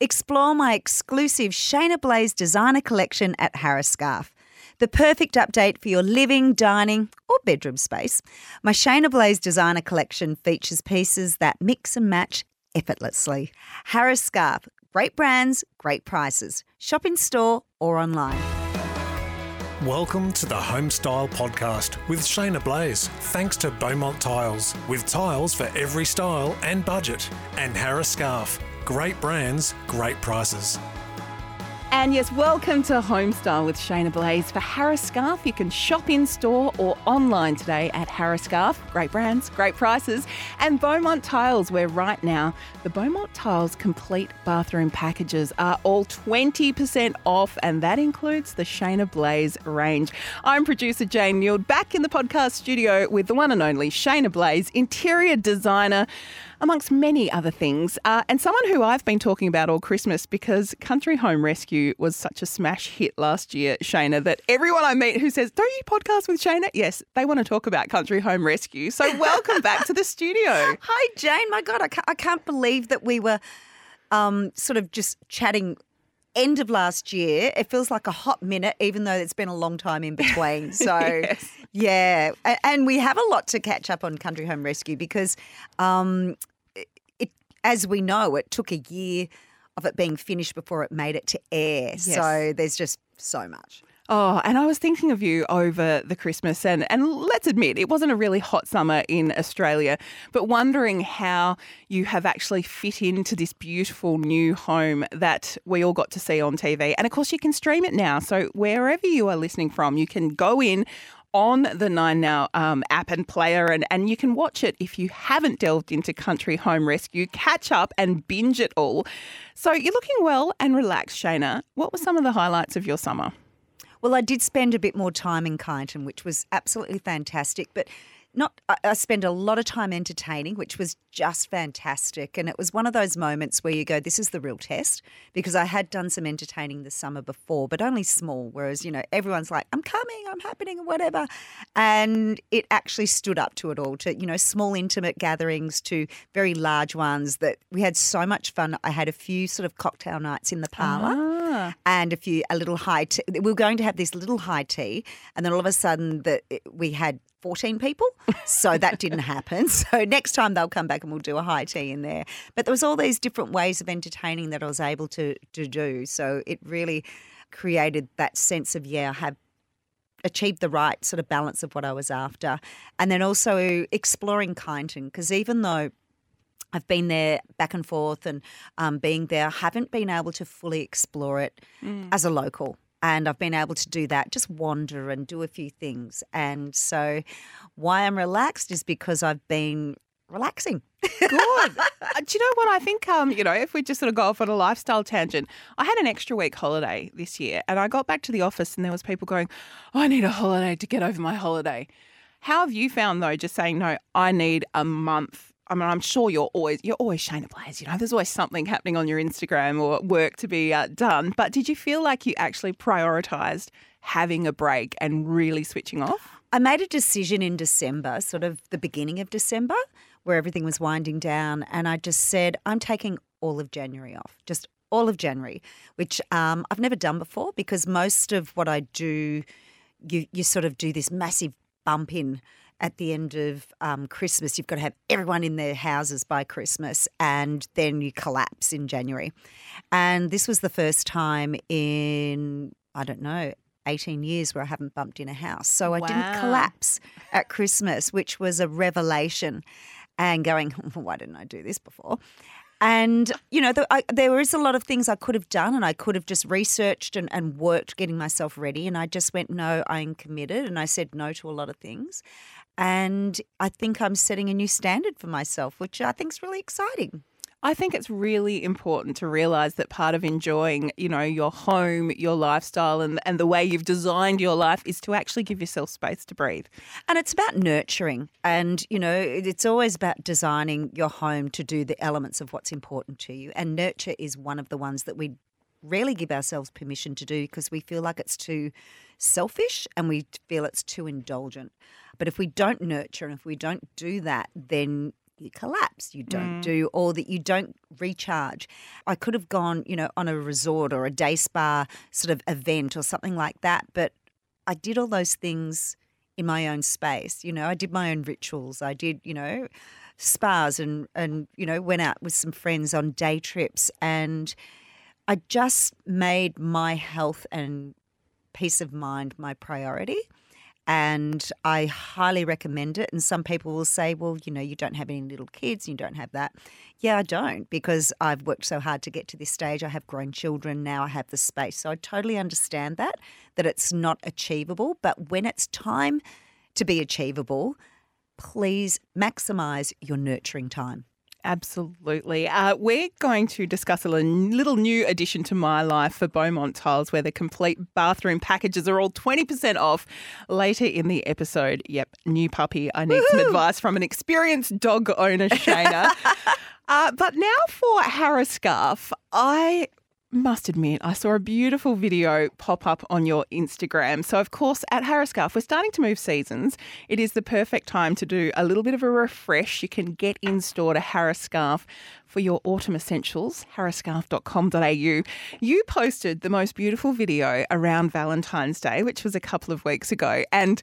Explore my exclusive Shaynna Blaze designer collection at Harris Scarfe. The perfect update for your living, dining, or bedroom space. My Shaynna Blaze designer collection features pieces that mix and match effortlessly. Harris Scarfe, great brands, great prices. Shop in store or online. Welcome to the Homestyle Podcast with Shaynna Blaze. Thanks to Beaumont Tiles, with tiles for every style and budget, and Harris Scarfe. Great brands, great prices. And yes, welcome to Homestyle with Shaynna Blaze. For Harris Scarfe, you can shop in store or online today at Harris Scarfe. Great brands, great prices. And Beaumont Tiles, where right now the Beaumont Tiles complete bathroom packages are all 20% off, and that includes the Shaynna Blaze range. I'm producer Jane Nield, back in the podcast studio with the one and only Shaynna Blaze, interior designer amongst many other things, uh, and someone who I've been talking about all Christmas because Country Home Rescue was such a smash hit last year, Shaynna, that everyone I meet who says, Don't you podcast with Shaynna? Yes, they want to talk about Country Home Rescue. So welcome back to the studio. Hi, Jane. My God, I can't, I can't believe that we were um, sort of just chatting end of last year. It feels like a hot minute, even though it's been a long time in between. So, Yes. yeah. And we have a lot to catch up on Country Home Rescue because, um, as we know, it took a year of it being finished before it made it to air. So there's just so much. Oh, and I was thinking of you over the Christmas, and, and let's admit, it wasn't a really hot summer in Australia, but wondering how you have actually fit into this beautiful new home that we all got to see on TV. And of course, you can stream it now. So wherever you are listening from, you can go in on the Nine Now um, app and player, and, and you can watch it if you haven't delved into Country Home Rescue. Catch up and binge it all. So you're looking well and relaxed, Shaynna. What were some of the highlights of your summer? Well, I did spend a bit more time in Kyneton, which was absolutely fantastic, but not I, spent a lot of time entertaining, which was just fantastic. And it was one of those moments where you go, this is the real test, because I had done some entertaining the summer before, but only small. Whereas, you know, everyone's like, I'm coming, I'm happening, whatever. And it actually stood up to it all, to, you know, small intimate gatherings to very large ones that we had so much fun. I had a few sort of cocktail nights in the parlour Ah. And a few a little high tea. We were going to have this little high tea, and then all of a sudden that we had. 14 people. So that didn't happen. So next time they'll come back and we'll do a high tea in there. But there was all these different ways of entertaining that I was able to to do. So it really created that sense of yeah, I have achieved the right sort of balance of what I was after. And then also exploring Kyneton because even though I've been there back and forth and um, being there. I haven't been able to fully explore it as a local. And I've been able to do that, just wander and do a few things. And so, why I'm relaxed is because I've been relaxing. Good. Uh, Do you know what I think? Um, you know, if we just sort of go off on a lifestyle tangent, I had an extra week holiday this year, and I got back to the office, and there was people going, oh, "I need a holiday to get over my holiday." How have you found though? Just saying, no, I need a month. I mean, I'm sure you're always you're always Shaynna Blaze. You know, there's always something happening on your Instagram or work to be uh, done. But did you feel like you actually prioritized having a break and really switching off? I made a decision in December, sort of the beginning of December, where everything was winding down. And I just said, I'm taking all of January off, just all of January, which um, I've never done before because most of what I do, you, you sort of do this massive bump in at the end of um, Christmas. You've got to have everyone in their houses by Christmas, and then you collapse in January. And this was the first time in, I don't know, 18 years where I haven't bumped in a house. So I Wow. didn't collapse at Christmas, which was a revelation. And going, why didn't I do this before? And, you know, the, I, there is a lot of things I could have done and I could have just researched and, and worked getting myself ready. And I just went, no, I'm committed. And I said no to a lot of things. And I think I'm setting a new standard for myself, which I think is really exciting. I think it's really important to realize that part of enjoying, you know, your home, your lifestyle and and the way you've designed your life is to actually give yourself space to breathe. And it's about nurturing. And, you know, it's always about designing your home to do the elements of what's important to you. And nurture is one of the ones that we rarely give ourselves permission to do because we feel like it's too selfish and we feel it's too indulgent. But if we don't nurture and if we don't do that, then you collapse, you don't mm. do all that, you don't recharge. I could have gone, you know, on a resort or a day spa sort of event or something like that, but I did all those things in my own space. You know, I did my own rituals. I did, you know, spas and and you know went out with some friends on day trips and I just made my health and peace of mind my priority. And I highly recommend it. And some people will say, well, you know, you don't have any little kids, you don't have that. Yeah, I don't because I've worked so hard to get to this stage. I have grown children now, I have the space. So I totally understand that, that it's not achievable. But when it's time to be achievable, please maximize your nurturing time. Absolutely. Uh, we're going to discuss a little new addition to my life for Beaumont Tiles, where the complete bathroom packages are all 20% off later in the episode. Yep, new puppy. I need some advice from an experienced dog owner, Shaynna. uh, but now for Harris Scarfe, I must admit, I saw a beautiful video pop up on your Instagram. So, of course, at Harris Scarfe, we're starting to move seasons. It is the perfect time to do a little bit of a refresh. You can get in store to Harris Scarfe for your autumn essentials, harrisscarfe.com.au. You posted the most beautiful video around Valentine's Day, which was a couple of weeks ago. And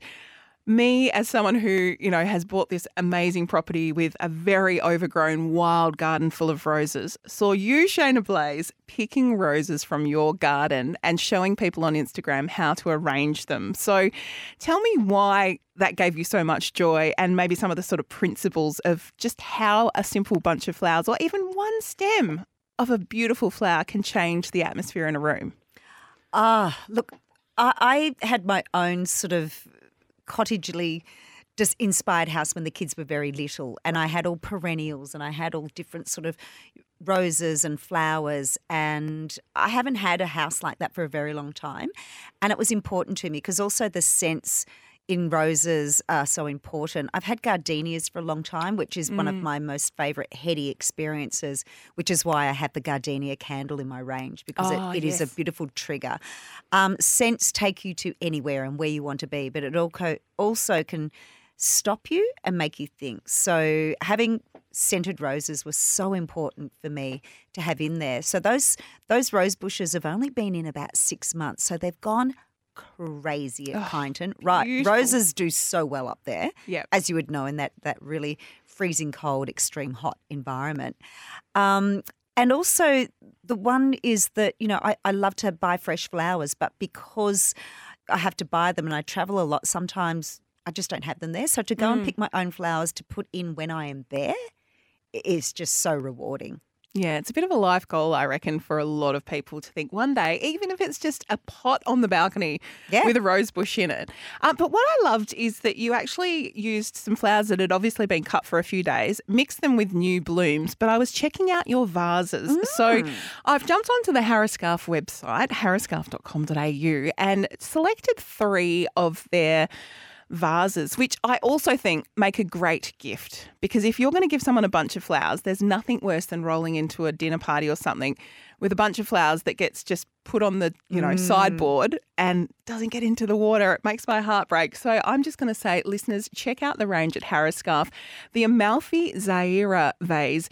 me as someone who you know has bought this amazing property with a very overgrown wild garden full of roses saw you shaynna blaze picking roses from your garden and showing people on instagram how to arrange them. So tell me why that gave you so much joy and maybe some of the sort of principles of just how a simple bunch of flowers or even one stem of a beautiful flower can change the atmosphere in a room. Ah, look, I had my own sort of cottagely just inspired house when the kids were very little and I had all perennials and I had all different sort of roses and flowers and I haven't had a house like that for a very long time and it was important to me because also the sense in roses are so important. I've had gardenias for a long time, which is one of my most favourite heady experiences, which is why I have the gardenia candle in my range because Oh, it, it is a beautiful trigger. Um, scents take you to anywhere and where you want to be, but it also also can stop you and make you think. So having scented roses was so important for me to have in there. So those those rose bushes have only been in about six months, so they've gone crazy at Kyneton. Right, beautiful. roses do so well up there, Yep. as you would know in that that really freezing cold, extreme hot environment. Um, and also, the one is that, you know, I, I love to buy fresh flowers, but because I have to buy them and I travel a lot, sometimes I just don't have them there. So to go and pick my own flowers to put in when I am there is just so rewarding. Yeah, it's a bit of a life goal, I reckon, for a lot of people to think one day, even if it's just a pot on the balcony Yeah. with a rose bush in it. Um, but what I loved is that you actually used some flowers that had obviously been cut for a few days, mixed them with new blooms. But I was checking out your vases. So I've jumped onto the Harris Scarfe website, harrisscarfe.com.au, and selected three of their vases, which I also think make a great gift. Because if you're going to give someone a bunch of flowers, there's nothing worse than rolling into a dinner party or something with a bunch of flowers that gets just put on the, you know, mm. sideboard and doesn't get into the water. It makes my heart break. So I'm just going to say, listeners, check out the range at Harris Scarfe. The Amalfi Zaira vase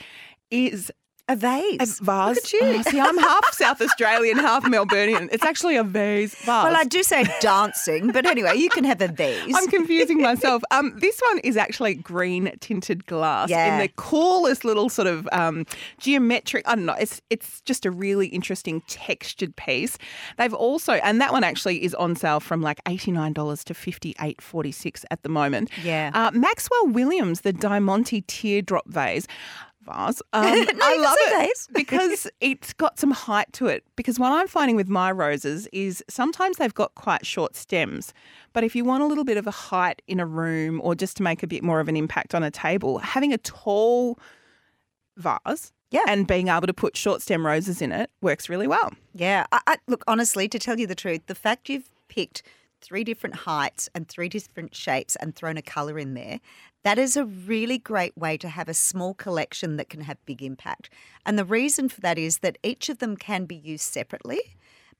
is A vase. a vase. Look at you. Oh, see, I'm half South Australian, half Melburnian. It's actually a vase. Vase. well, I do say dancing, but anyway, you can have a vase. I'm confusing myself. Um, this one is actually green tinted glass in the coolest little sort of um, geometric. I don't know. It's it's just a really interesting textured piece. They've also, and that one actually is on sale from like eighty nine dollars to fifty eight forty six at the moment. Yeah. Uh, Maxwell Williams, the Diamante teardrop vase. Vase. Um, No, I love it because it's got some height to it. Because what I'm finding with my roses is sometimes they've got quite short stems, but if you want a little bit of a height in a room or just to make a bit more of an impact on a table, having a tall vase Yeah. and being able to put short stem roses in it works really well. Yeah. I, I, look, honestly, to tell you the truth, the fact you've picked three different heights and three different shapes and thrown a colour in there, that is a really great way to have a small collection that can have big impact. And the reason for that is that each of them can be used separately,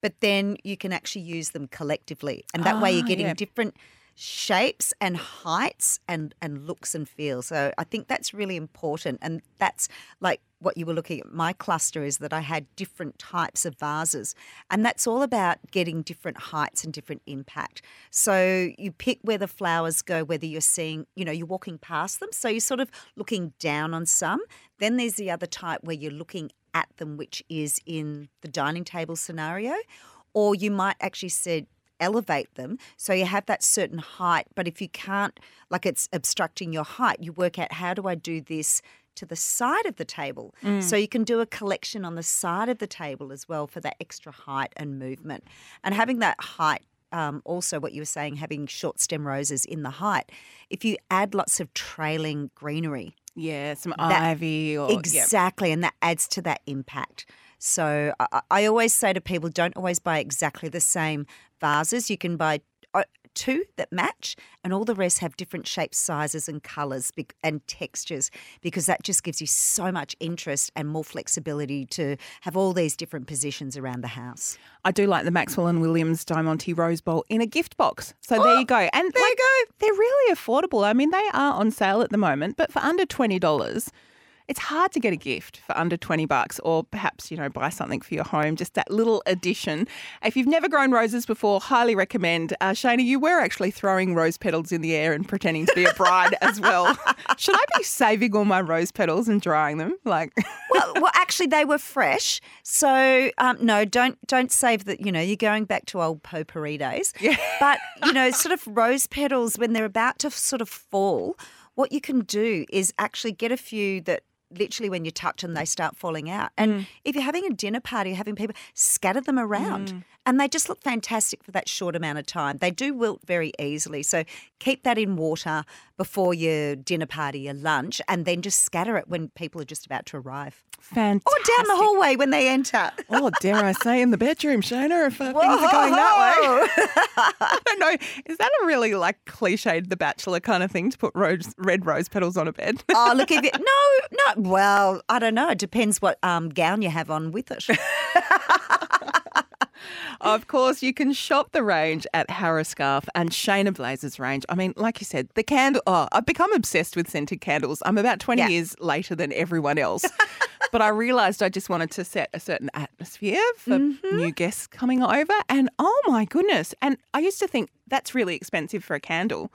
but then you can actually use them collectively. And that way Ah, you're getting yeah. different shapes and heights and and looks and feel. So I think that's really important, and that's like what you were looking at. My cluster is that I had different types of vases, and that's all about getting different heights and different impact. So you pick where the flowers go, whether you're seeing, you know, you're walking past them, so you're sort of looking down on some. Then there's the other type where you're looking at them, which is in the dining table scenario, or you might actually say elevate them so you have that certain height but if you can't like it's obstructing your height you work out how do i do this to the side of the table so you can do a collection on the side of the table as well for that extra height and movement and having that height um, also what you were saying having short stem roses in the height if you add lots of trailing greenery Yeah, some That- ivy or. Exactly, and that adds to that impact. So I, I always say to people, don't always buy exactly the same vases. You can buy uh, two that match, and all the rest have different shapes, sizes, and colours and textures, because that just gives you so much interest and more flexibility to have all these different positions around the house. I do like the Maxwell and Williams Diamante Rose Bowl in a gift box. So there you go. And there you go. They're really affordable. I mean, they are on sale at the moment, but for under twenty dollars, it's hard to get a gift for under 20 bucks or perhaps, you know, buy something for your home, just that little addition. If you've never grown roses before, highly recommend. Uh, Shaynna, you were actually throwing rose petals in the air and pretending to be a bride as well. Should I be saving all my rose petals and drying them? Like, well, well, actually, they were fresh. So um, no, don't don't save that. You know, you're going back to old potpourri days. Yeah. But you know, sort of rose petals when they're about to sort of fall. What you can do is actually get a few that literally when you touch them they mm. start falling out. And mm. if you're having a dinner party, having people scatter them around, mm. and they just look fantastic for that short amount of time. They do wilt very easily, so keep that in water before your dinner party, your lunch, and then just scatter it when people are just about to arrive. Fantastic. Or down the hallway when they enter. Oh, dare I say in the bedroom, Shaynna, if uh, things are going that way. I don't know. Is that a really like cliched The Bachelor kind of thing to put rose, red rose petals on a bed? oh, look, if you, no, no, well, I don't know. It depends what um, gown you have on with it. of course, you can shop the range at Harris Scarfe and Shaynna Blazer's range. I mean, like you said, the candle. Oh, I've become obsessed with scented candles. I'm about 20 Yeah. years later than everyone else. But I realised I just wanted to set a certain atmosphere for Mm-hmm. new guests coming over. And oh my goodness. And I used to think that's really expensive for a candle.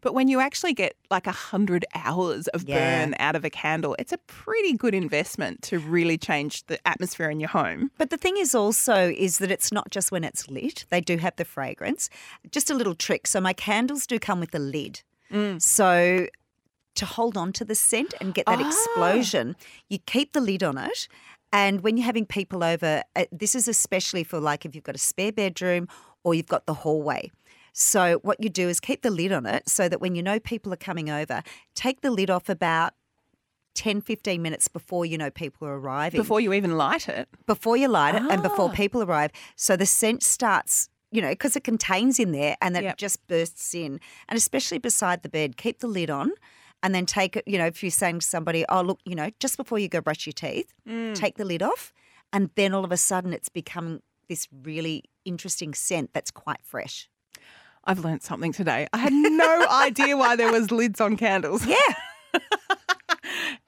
But when you actually get like a hundred hours of Yeah. burn out of a candle, it's a pretty good investment to really change the atmosphere in your home. But the thing is also is that it's not just when it's lit. They do have the fragrance. Just a little trick. So my candles do come with a lid. So to hold on to the scent and get that Ah. explosion, you keep the lid on it. And when you're having people over, uh, this is especially for like if you've got a spare bedroom or you've got the hallway. So what you do is keep the lid on it so that when you know people are coming over, take the lid off about 10, 15 minutes before you know people are arriving Before you even light it. before you light it and before Ah. people arrive. So the scent starts, you know, because it contains in there and it Yep. just bursts in. And especially beside the bed, keep the lid on and then take it, you know, if you're saying to somebody, oh, look, you know, just before you go brush your teeth, Mm. take the lid off. And then all of a sudden it's become this really interesting scent that's quite fresh. I've learnt something today. I had no idea why there was lids on candles. Yeah.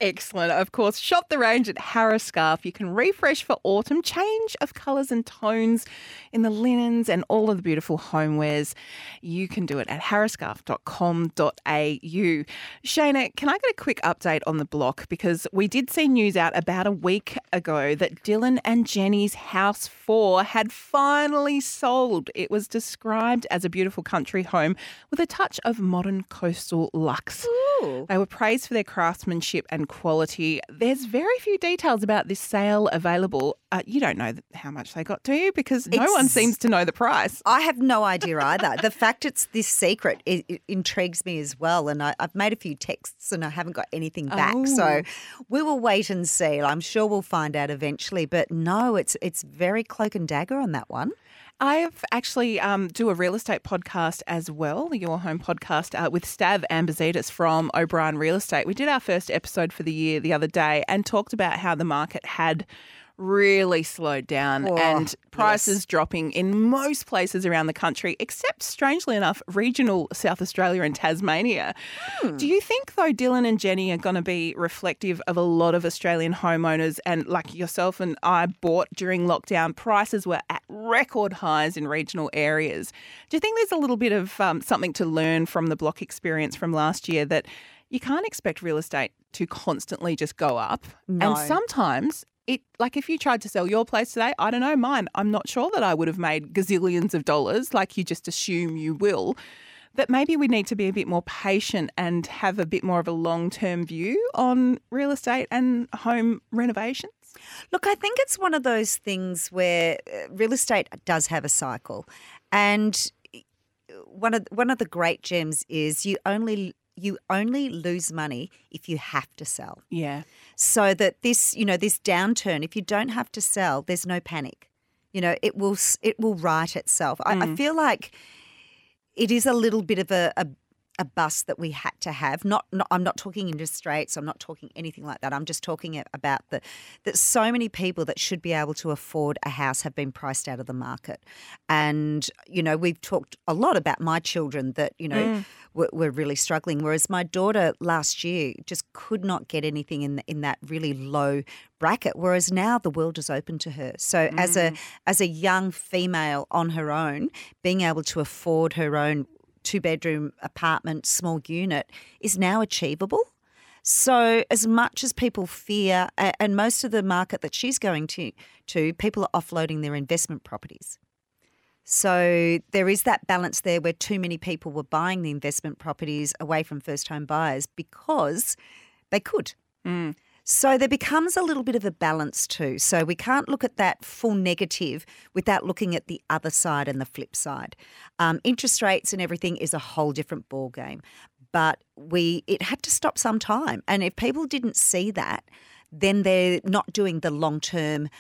Excellent. Of course, shop the range at Harris Scarfe. You can refresh for autumn, change of colours and tones in the linens and all of the beautiful homewares. You can do it at harrisscarfe.com.au. Shaynna, can I get a quick update on the block? Because we did see news out about a week ago that Dylan and Jenny's House 4 had finally sold. It was described as a beautiful country home with a touch of modern coastal luxe. Ooh. They were praised for their craftsmanship and quality. There's very few details about this sale available. Uh, you don't know how much they got, do you? Because no one seems to know the price. I have no idea either. the fact it's this secret it, it intrigues me as well. And I, I've made a few texts and I haven't got anything back. So Oh. we will wait and see. I'm sure we'll find out eventually. But no, it's it's very cloak and dagger on that one. I've actually um, do a real estate podcast as well, Your Home podcast uh, with Stav Ambazitis from O'Brien Real Estate. We did our first episode for the year the other day and talked about how the market had really slowed down Oh, and prices yes. dropping in most places around the country, except strangely enough, regional South Australia and Tasmania. Hmm. Do you think, though, Dylan and Jenny are going to be reflective of a lot of Australian homeowners and like yourself and I bought during lockdown? Prices were at record highs in regional areas. Do you think there's a little bit of um, something to learn from the block experience from last year that you can't expect real estate to constantly just go up? No. And sometimes it like if you tried to sell your place today, I don't know, mine, I'm not sure that I would have made gazillions of dollars like you just assume you will. That maybe we need to be a bit more patient and have a bit more of a long term view on real estate and home renovations. Look, I think it's one of those things where uh, real estate does have a cycle, and uh, one of one of the great gems is you only you only lose money if you have to sell. Yeah. So that this, you know, this downturn, if you don't have to sell, there's no panic. You know, it will it will right itself. I, I mm. feel like it is a little bit of a, a a bust that we had to have. Not, not I'm not talking interest rates. I'm not talking anything like that. I'm just talking about the that so many people that should be able to afford a house have been priced out of the market. And you know, we've talked a lot about my children that you know mm. were, were really struggling. Whereas my daughter last year just could not get anything in in that really low bracket. Whereas now the world is open to her. So as a mm. as a young female on her own, being able to afford her own two bedroom apartment, small unit is now achievable. So as much as people fear, and most of the market that she's going to, to people are offloading their investment properties. So there is that balance there where too many people were buying the investment properties away from first home buyers because they could. Mm. So there becomes a little bit of a balance too. So we can't look at that full negative without looking at the other side and the flip side. Um, interest rates and everything is a whole different ball game, but we it had to stop some time. And if people didn't see that, then they're not doing the long term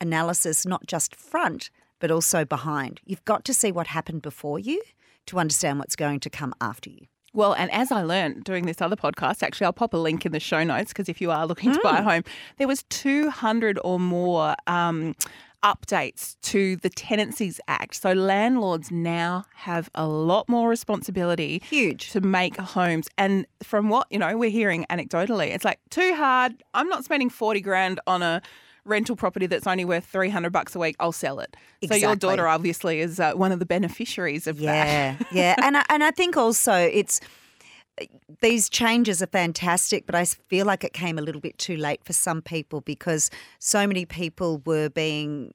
analysis, not just front but also behind. You've got to see what happened before you to understand what's going to come after you. Well, and as I learned doing this other podcast, actually, I'll pop a link in the show notes because if you are looking to buy a home, there was 200 or more um, updates to the Tenancies Act. So landlords now have a lot more responsibility Huge. to make homes. And from what, you know, we're hearing anecdotally, it's like too hard. I'm not spending 40 grand on a rental property that's only worth 300 bucks a week. I'll sell it. So your daughter obviously is uh, one of the beneficiaries of that. Yeah, yeah, and I, and I think also it's these changes are fantastic, but I feel like it came a little bit too late for some people because so many people were being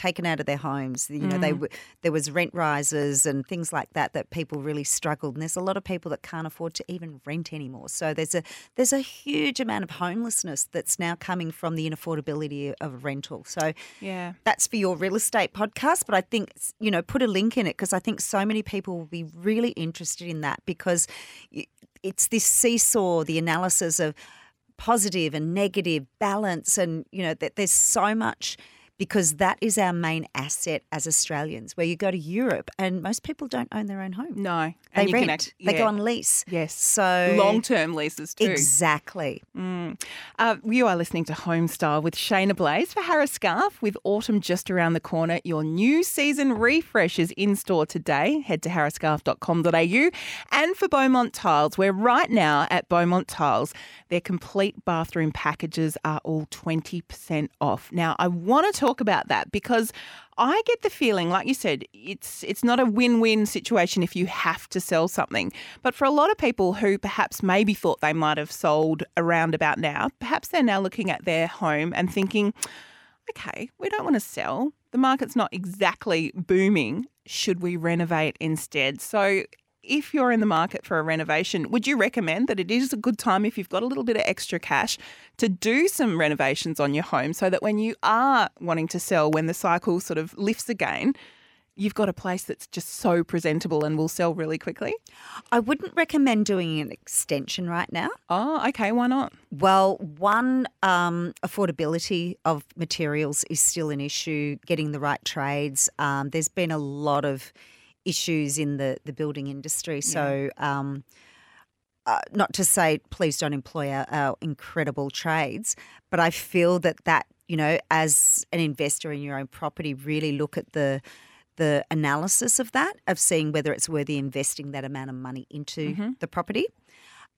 taken out of their homes. You know, they mm. were, there was rent rises and things like that that people really struggled. And there's a lot of people that can't afford to even rent anymore. So there's a there's a huge amount of homelessness that's now coming from the inaffordability of rental. So Yeah. that's for your real estate podcast, but I think, you know, put a link in it because I think so many people will be really interested in that because it's this seesaw, the analysis of positive and negative balance. And, you know, that there's so much because that is our main asset as Australians, where you go to Europe and most people don't own their own home. No. They And you rent, act- they go on lease. Yes. So long term leases too. Exactly. Uh, you are listening to Homestyle with Shaynna Blaze for Harris Scarfe. With autumn just around the corner, your new season refresh is in store today. Head to harrisscarfe.com.au. And for Beaumont Tiles, where right now at Beaumont Tiles, their complete bathroom packages are all 20% off. Now, I want to talk about that because I get the feeling, like you said, it's it's not a win-win situation if you have to sell something. But for a lot of people who perhaps maybe thought they might have sold around about now, perhaps they're now looking at their home and thinking, okay, we don't want to sell. The market's not exactly booming. Should we renovate instead? So if you're in the market for a renovation, would you recommend that it is a good time if you've got a little bit of extra cash to do some renovations on your home so that when you are wanting to sell, when the cycle sort of lifts again, you've got a place that's just so presentable and will sell really quickly? I wouldn't recommend doing an extension right now. Oh, okay, why not? Well, one, um, affordability of materials is still an issue, getting the right trades. Um, there's been a lot of issues in the, the building industry. So, um, uh, not to say please don't employ our, our incredible trades, but I feel that that you know, as an investor in your own property, really look at the the analysis of that, of seeing whether it's worthy investing that amount of money into Mm-hmm. the property.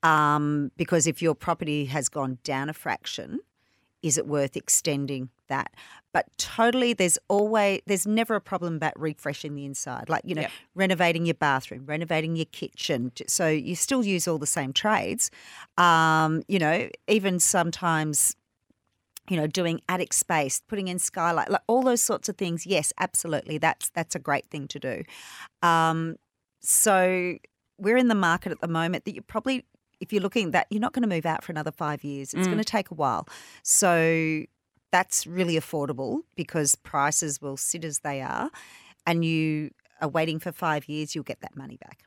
Um, because if your property has gone down a fraction, is it worth extending that? But totally, there's always there's never a problem about refreshing the inside, like you know, Yep. renovating your bathroom, renovating your kitchen. So you still use all the same trades. Um, you know, even sometimes you know, doing attic space, putting in skylight, like all those sorts of things. Yes, absolutely. That's that's a great thing to do. Um, so we're in the market at the moment that you probably, if you're looking at that, you're not going to move out for another five years. It's going to take a while. So that's really affordable because prices will sit as they are, and you are waiting for five years, you'll get that money back.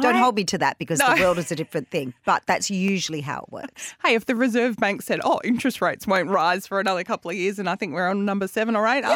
Don't hold me to that because No. the world is a different thing, but that's usually how it works. Hey, if the Reserve Bank said, "Oh, interest rates won't rise for another couple of years," and I think we're on number seven or eight? Then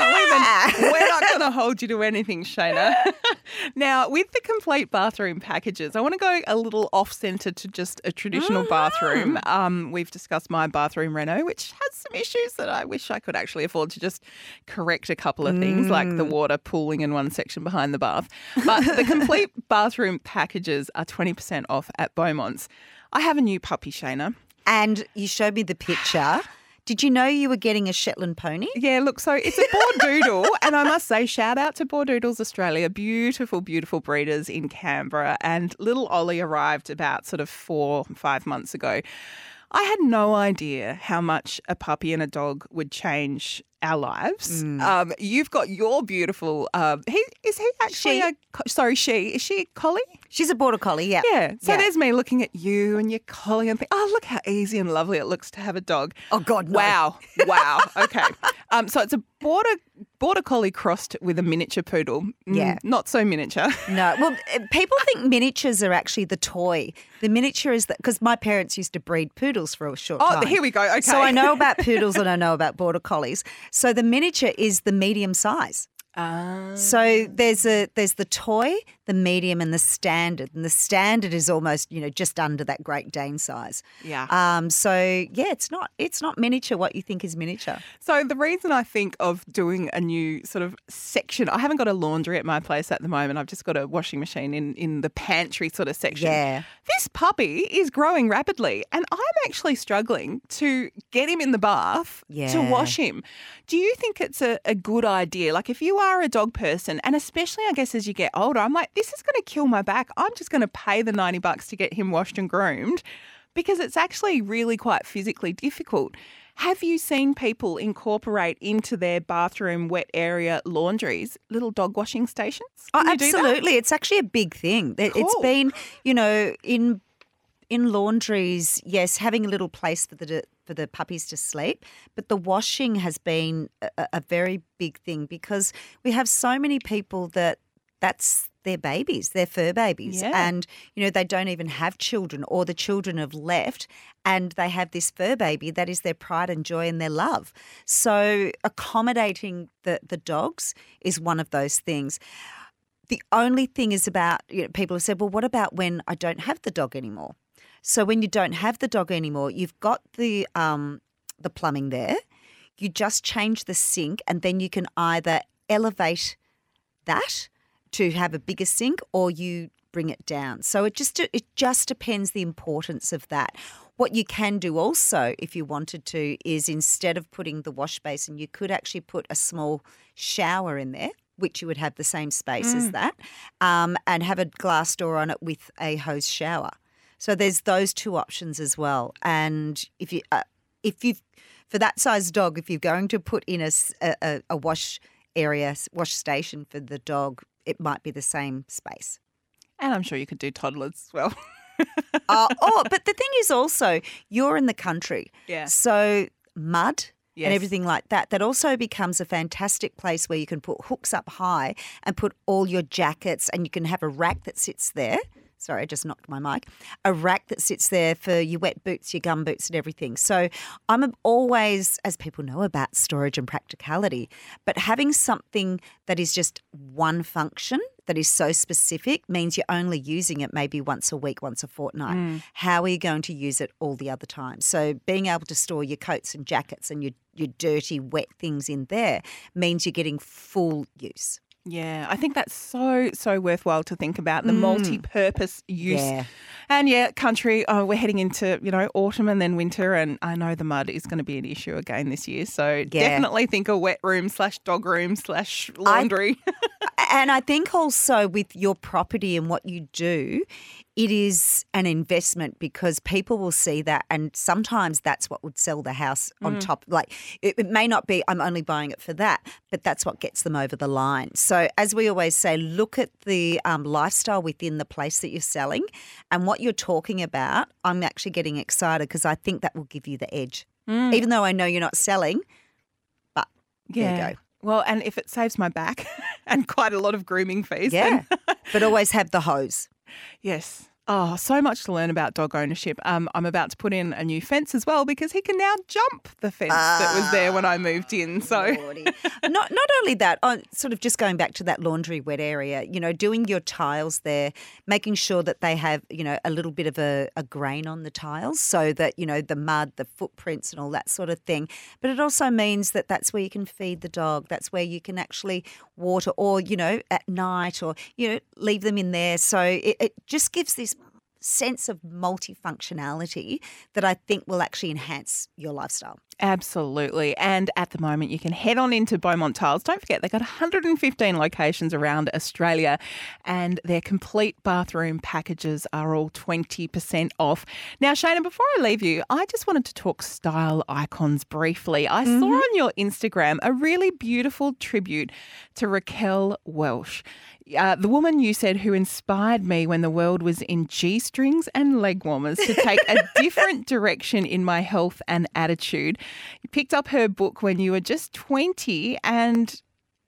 we're not going to hold you to anything, Shaynna. now, with the complete bathroom packages, I want to go a little off centre to just a traditional bathroom. Um, we've discussed my bathroom reno, which has some issues that I wish I could actually afford to just correct a couple of things, like the water pooling in one section behind the bath. But the complete bathroom packages are twenty percent off at Beaumont's. I have a new puppy, Shaynna. And you showed me the picture. Did you know you were getting a Shetland pony? Yeah, look, so it's a Bordoodle, and I must say, shout out to Bordoodles Australia, beautiful, beautiful breeders in Canberra. And little Ollie arrived about sort of four, five months ago. I had no idea how much a puppy and a dog would change our lives. Um, you've got your beautiful. Um, he is he actually She. a sorry she is she a collie? She's a border collie, yeah. Yeah. So Yeah. there's me looking at you and your collie and think, oh look how easy and lovely it looks to have a dog. Oh, God, no. Wow, wow. Okay. Um, so it's a border border collie crossed with a miniature poodle. Mm, Yeah. Not so miniature. No, well, uh, people think miniatures are actually the toy. The miniature is that because my parents used to breed poodles for a short Oh, time. Oh, here we go. Okay. So I know about poodles and I know about border collies. So the miniature is the medium size. Ah. So there's a there's the toy, the medium, and the standard. And the standard is almost you know just under that Great Dane size. Yeah. Um. So yeah, it's not it's not miniature. What you think is miniature? So the reason I think of doing a new sort of section, I haven't got a laundry at my place at the moment. I've just got a washing machine in in the pantry sort of section. Yeah. This puppy is growing rapidly, and I'm actually struggling to get him in the bath to wash him. Do you think it's a, a good idea? Like, if you are a dog person, and especially, I guess, as you get older, I'm like, this is going to kill my back. I'm just going to pay the 90 bucks to get him washed and groomed because it's actually really quite physically difficult. Have you seen people incorporate into their bathroom wet area laundries little dog washing stations? Oh, Can absolutely. It's actually a big thing. It's been, you know, in in laundries, yes, having a little place for the for the puppies to sleep, but the washing has been a- a very big thing because we have so many people that that's their babies, their fur babies, Yeah. and you know they don't even have children, or the children have left, and they have this fur baby that is their pride and joy and their love. So accommodating the the dogs is one of those things. The only thing is about you know, people have said, well, what about when I don't have the dog anymore? So when you don't have the dog anymore, you've got the um, the plumbing there. You just change the sink, and then you can either elevate that to have a bigger sink, or you bring it down. So it just it just depends the importance of that. What you can do also, if you wanted to, is instead of putting the wash basin, you could actually put a small shower in there, which you would have the same space as that, um, and have a glass door on it with a hose shower. So there's those two options as well. And if you uh, if you for that size dog, if you're going to put in a a wash area, wash station for the dog, it might be the same space. And I'm sure you could do toddlers as well. uh, oh, but the thing is also, you're in the country. Yeah. So mud Yes. and everything like that, that also becomes a fantastic place where you can put hooks up high and put all your jackets and you can have a rack that sits there. Sorry, I just knocked my mic, a rack that sits there for your wet boots, your gum boots, and everything. So I'm always, as people know about storage and practicality, but having something that is just one function that is so specific means you're only using it maybe once a week, once a fortnight. Mm. How are you going to use it all the other time? So being able to store your coats and jackets and your your dirty, wet things in there means you're getting full use. Yeah, I think that's so, so worthwhile to think about the mm. multi purpose use. Yeah. And yeah, country, oh, we're heading into, you know, autumn and then winter. And I know the mud is going to be an issue again this year. So definitely think a wet room slash dog room slash laundry. And I think also with your property and what you do, it is an investment because people will see that. And sometimes that's what would sell the house on top. Like it, it may not be, I'm only buying it for that, but that's what gets them over the line. So, as we always say, look at the um, lifestyle within the place that you're selling and what you're talking about. I'm actually getting excited because I think that will give you the edge. Even though I know you're not selling, but there you go. Well, and if it saves my back and quite a lot of grooming fees, then Yeah. but always have the hose. Yes. Oh, so much to learn about dog ownership. Um, I'm about to put in a new fence as well because he can now jump the fence that was there when I moved in. So, not not only that, oh, sort of just going back to that laundry wet area, you know, doing your tiles there, making sure that they have, you know, a little bit of a, a grain on the tiles so that, you know, the mud, the footprints and all that sort of thing. But it also means that that's where you can feed the dog. That's where you can actually water or, you know, at night or, you know, leave them in there. So it, it just gives this sense of multifunctionality that I think will actually enhance your lifestyle. Absolutely. And at the moment, you can head on into Beaumont Tiles. Don't forget, they've got 115 locations around Australia, and their complete bathroom packages are all 20% off. Now, Shaynna, before I leave you, I just wanted to talk style icons briefly. I saw on your Instagram a really beautiful tribute to Raquel Welch. Uh, the woman you said who inspired me when the world was in G strings and leg warmers to take a different direction in my health and attitude. You picked up her book when you were just 20 and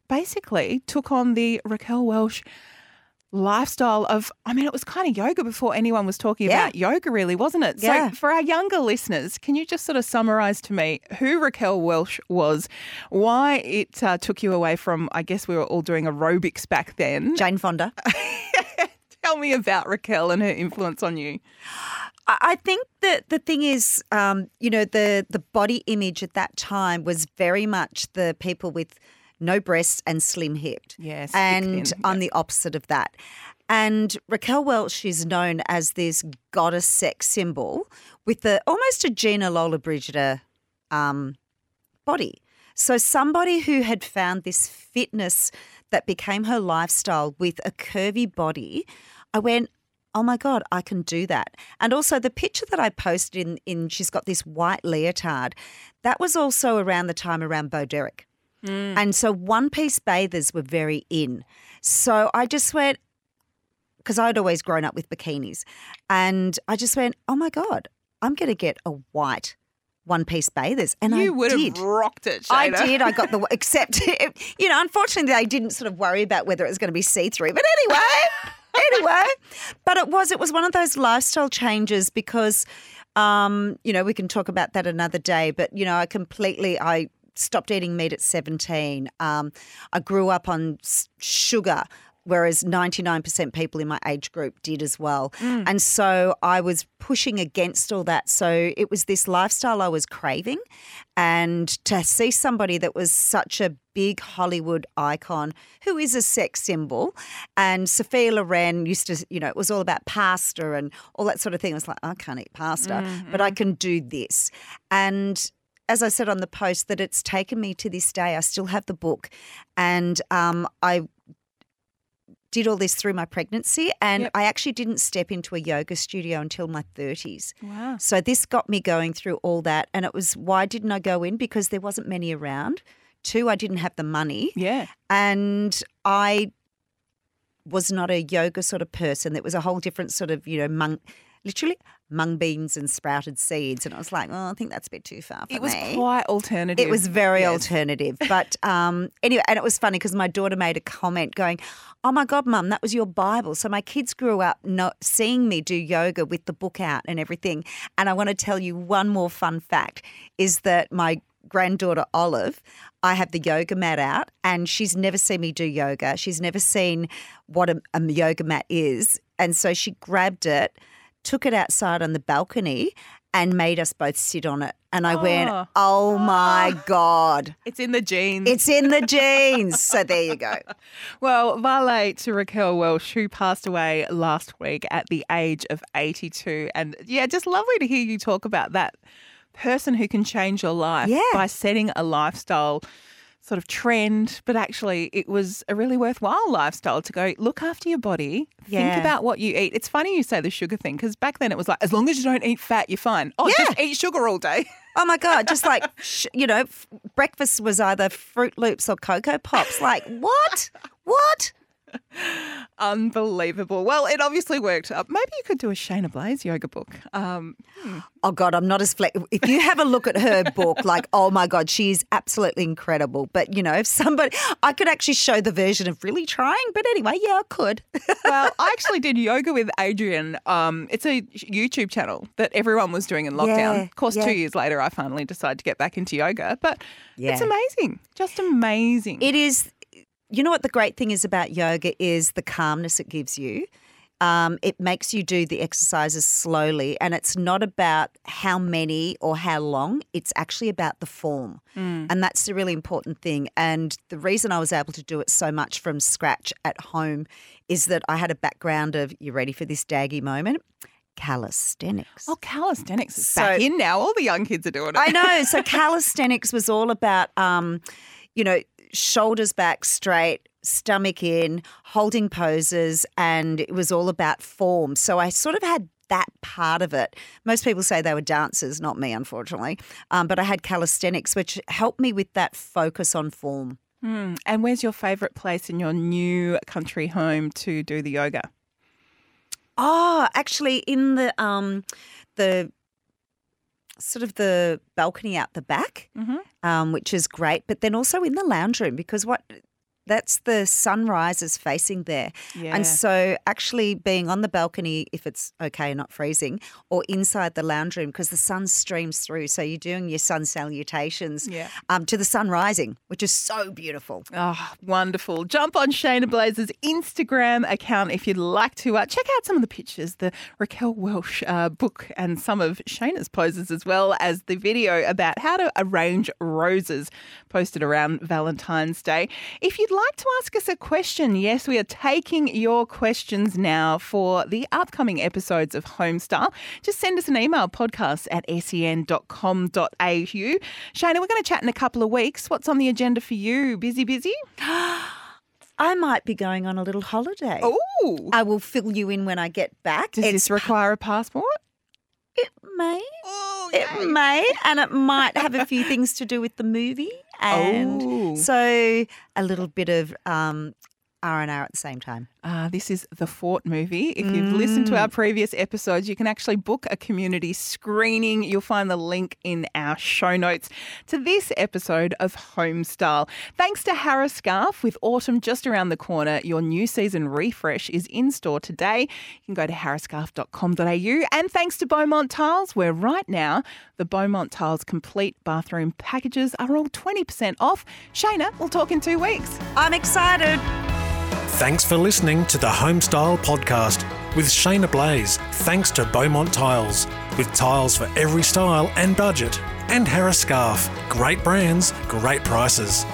basically took on the Raquel Welch lifestyle of I mean it was kind of yoga before anyone was talking Yeah. about yoga really wasn't it Yeah. so for our younger listeners can you just sort of summarize to me who Raquel Welch was why it uh, took you away from I guess we were all doing aerobics back then Jane Fonda. tell me about Raquel and her influence on you I think that the thing is, um, you know, the the body image at that time was very much the people with no breasts and slim hipped. Yes, and I'm the opposite of that. And Raquel Welch is known as this goddess sex symbol with the almost a Gina Lollobrigida um, body. So somebody who had found this fitness that became her lifestyle with a curvy body, I went, oh my god, I can do that. And also the picture that I posted in, in she's got this white leotard, that was also around the time around Bo Derek. Mm. And so one piece bathers were very in. So I just went, because I'd always grown up with bikinis, and I just went, oh my god, I'm going to get a white one piece bathers, and you I would did. have rocked it I did. I got the except you know. Unfortunately, they didn't sort of worry about whether it was going to be see through. But anyway, anyway, but it was. It was one of those lifestyle changes because, um, you know, we can talk about that another day. But you know, I completely I stopped eating meat at seventeen. Um, I grew up on sugar. Whereas 99% people in my age group did as well. And so I was pushing against all that. So it was this lifestyle I was craving. And to see somebody that was such a big Hollywood icon who is a sex symbol, and Sophia Loren used to, you know, it was all about pasta and all that sort of thing. I was like, I can't eat pasta, but I can do this. And as I said on the post, that it's taken me to this day. I still have the book, and um, I did all this through my pregnancy, and Yep. I actually didn't step into a yoga studio until my thirties. wow So this got me going through all that, and it was why didn't I go in? Because there wasn't many around. Two, I didn't have the money, yeah and I was not a yoga sort of person. It was a whole different sort of you know monk literally mung beans and sprouted seeds. And I was like, oh, I think that's a bit too far for It was me. quite alternative. It was very Yes. alternative. But um, anyway, and it was funny because my daughter made a comment going, Oh my God, mum, that was your Bible. So my kids grew up not seeing me do yoga with the book out and everything. And I want to tell you one more fun fact is that my granddaughter Olive, I have the yoga mat out and she's never seen me do yoga. She's never seen what a, a yoga mat is. And so she grabbed it, took it outside on the balcony and made us both sit on it. And I went, Oh. oh my ah. God. It's in the genes. It's in the genes. So there you go. Well, valet to Raquel Welch, who passed away last week at the age of 82. And yeah, just lovely to hear you talk about that person who can change your life Yeah. by setting a lifestyle sort of trend, but actually it was a really worthwhile lifestyle to go look after your body, Yeah. think about what you eat. It's funny you say the sugar thing because back then it was like, as long as you don't eat fat, you're fine. Oh, just eat sugar all day. Oh my God. Just like, you know, f- breakfast was either Froot Loops or Coco Pops. Like, what? What? Unbelievable. Well, it obviously worked. Uh, maybe you could do a Shaynna Blaze yoga book. Um, Oh God, I'm not as flex. If you have a look at her book, like, oh my God, she is absolutely incredible. But you know, if somebody, I could actually show the version of really trying. But anyway, yeah, I could. well, I actually did yoga with Adriene. Um, it's a YouTube channel that everyone was doing in lockdown. Yeah, of course, yeah. two years later, I finally decided to get back into yoga. But it's amazing, just amazing. It is. You know what the great thing is about yoga is the calmness it gives you. Um, it makes you do the exercises slowly, and it's not about how many or how long. It's actually about the form, and that's the really important thing. And the reason I was able to do it so much from scratch at home is that I had a background of. You ready for this daggy moment? Calisthenics. oh, calisthenics is So- back in now. All the young kids are doing it. I know. So calisthenics was all about, um, you know, shoulders back straight, stomach in, holding poses, and it was all about form. So I sort of had that part of it. Most people say they were dancers, not me, unfortunately. Um, but I had calisthenics, which helped me with that focus on form. Hmm. And where's your favourite place in your new country home to do the yoga? Oh, actually, in the um, the sort of the balcony out the back, Mhm. um, which is great. But then also in the lounge room because what that's the sunrise is facing there, Yeah. and so actually being on the balcony, if it's okay, not freezing, or inside the lounge room because the sun streams through, so you're doing your sun salutations Yeah. um, to the sun rising, which is so beautiful. Oh, wonderful. Jump on Shaynna Blaze's Instagram account if you'd like to uh, check out some of the pictures, the Raquel Welch uh, book, and some of Shaynna's poses, as well as the video about how to arrange roses posted around Valentine's Day. If you'd like to ask us a question, yes, we are taking your questions now for the upcoming episodes of Homestyle. Just send us an email, podcast at sen.com.au. Shaynna, we're going to chat in a couple of weeks. What's on the agenda for you? Busy, busy? I might be going on a little holiday. Oh, I will fill you in when I get back. does It's this require a passport? It may. Oh, It may, and it might have a few things to do with the movie, and Oh. so a little bit of um, R and R at the same time. Uh, this is the Fort movie. If you've listened Mm. to our previous episodes, you can actually book a community screening. You'll find the link in our show notes to this episode of Homestyle. Thanks to Harris Scarfe with autumn just around the corner. Your new season refresh is in store today. You can go to harrisscarfe.com.au. And thanks to Beaumont Tiles, where right now the Beaumont Tiles complete bathroom packages are all 20% off. Shaynna, we'll talk in two weeks. I'm excited. Thanks for listening to the Homestyle Podcast with Shaynna Blaze. Thanks to Beaumont Tiles, with tiles for every style and budget. And Harris Scarfe. Great brands, great prices.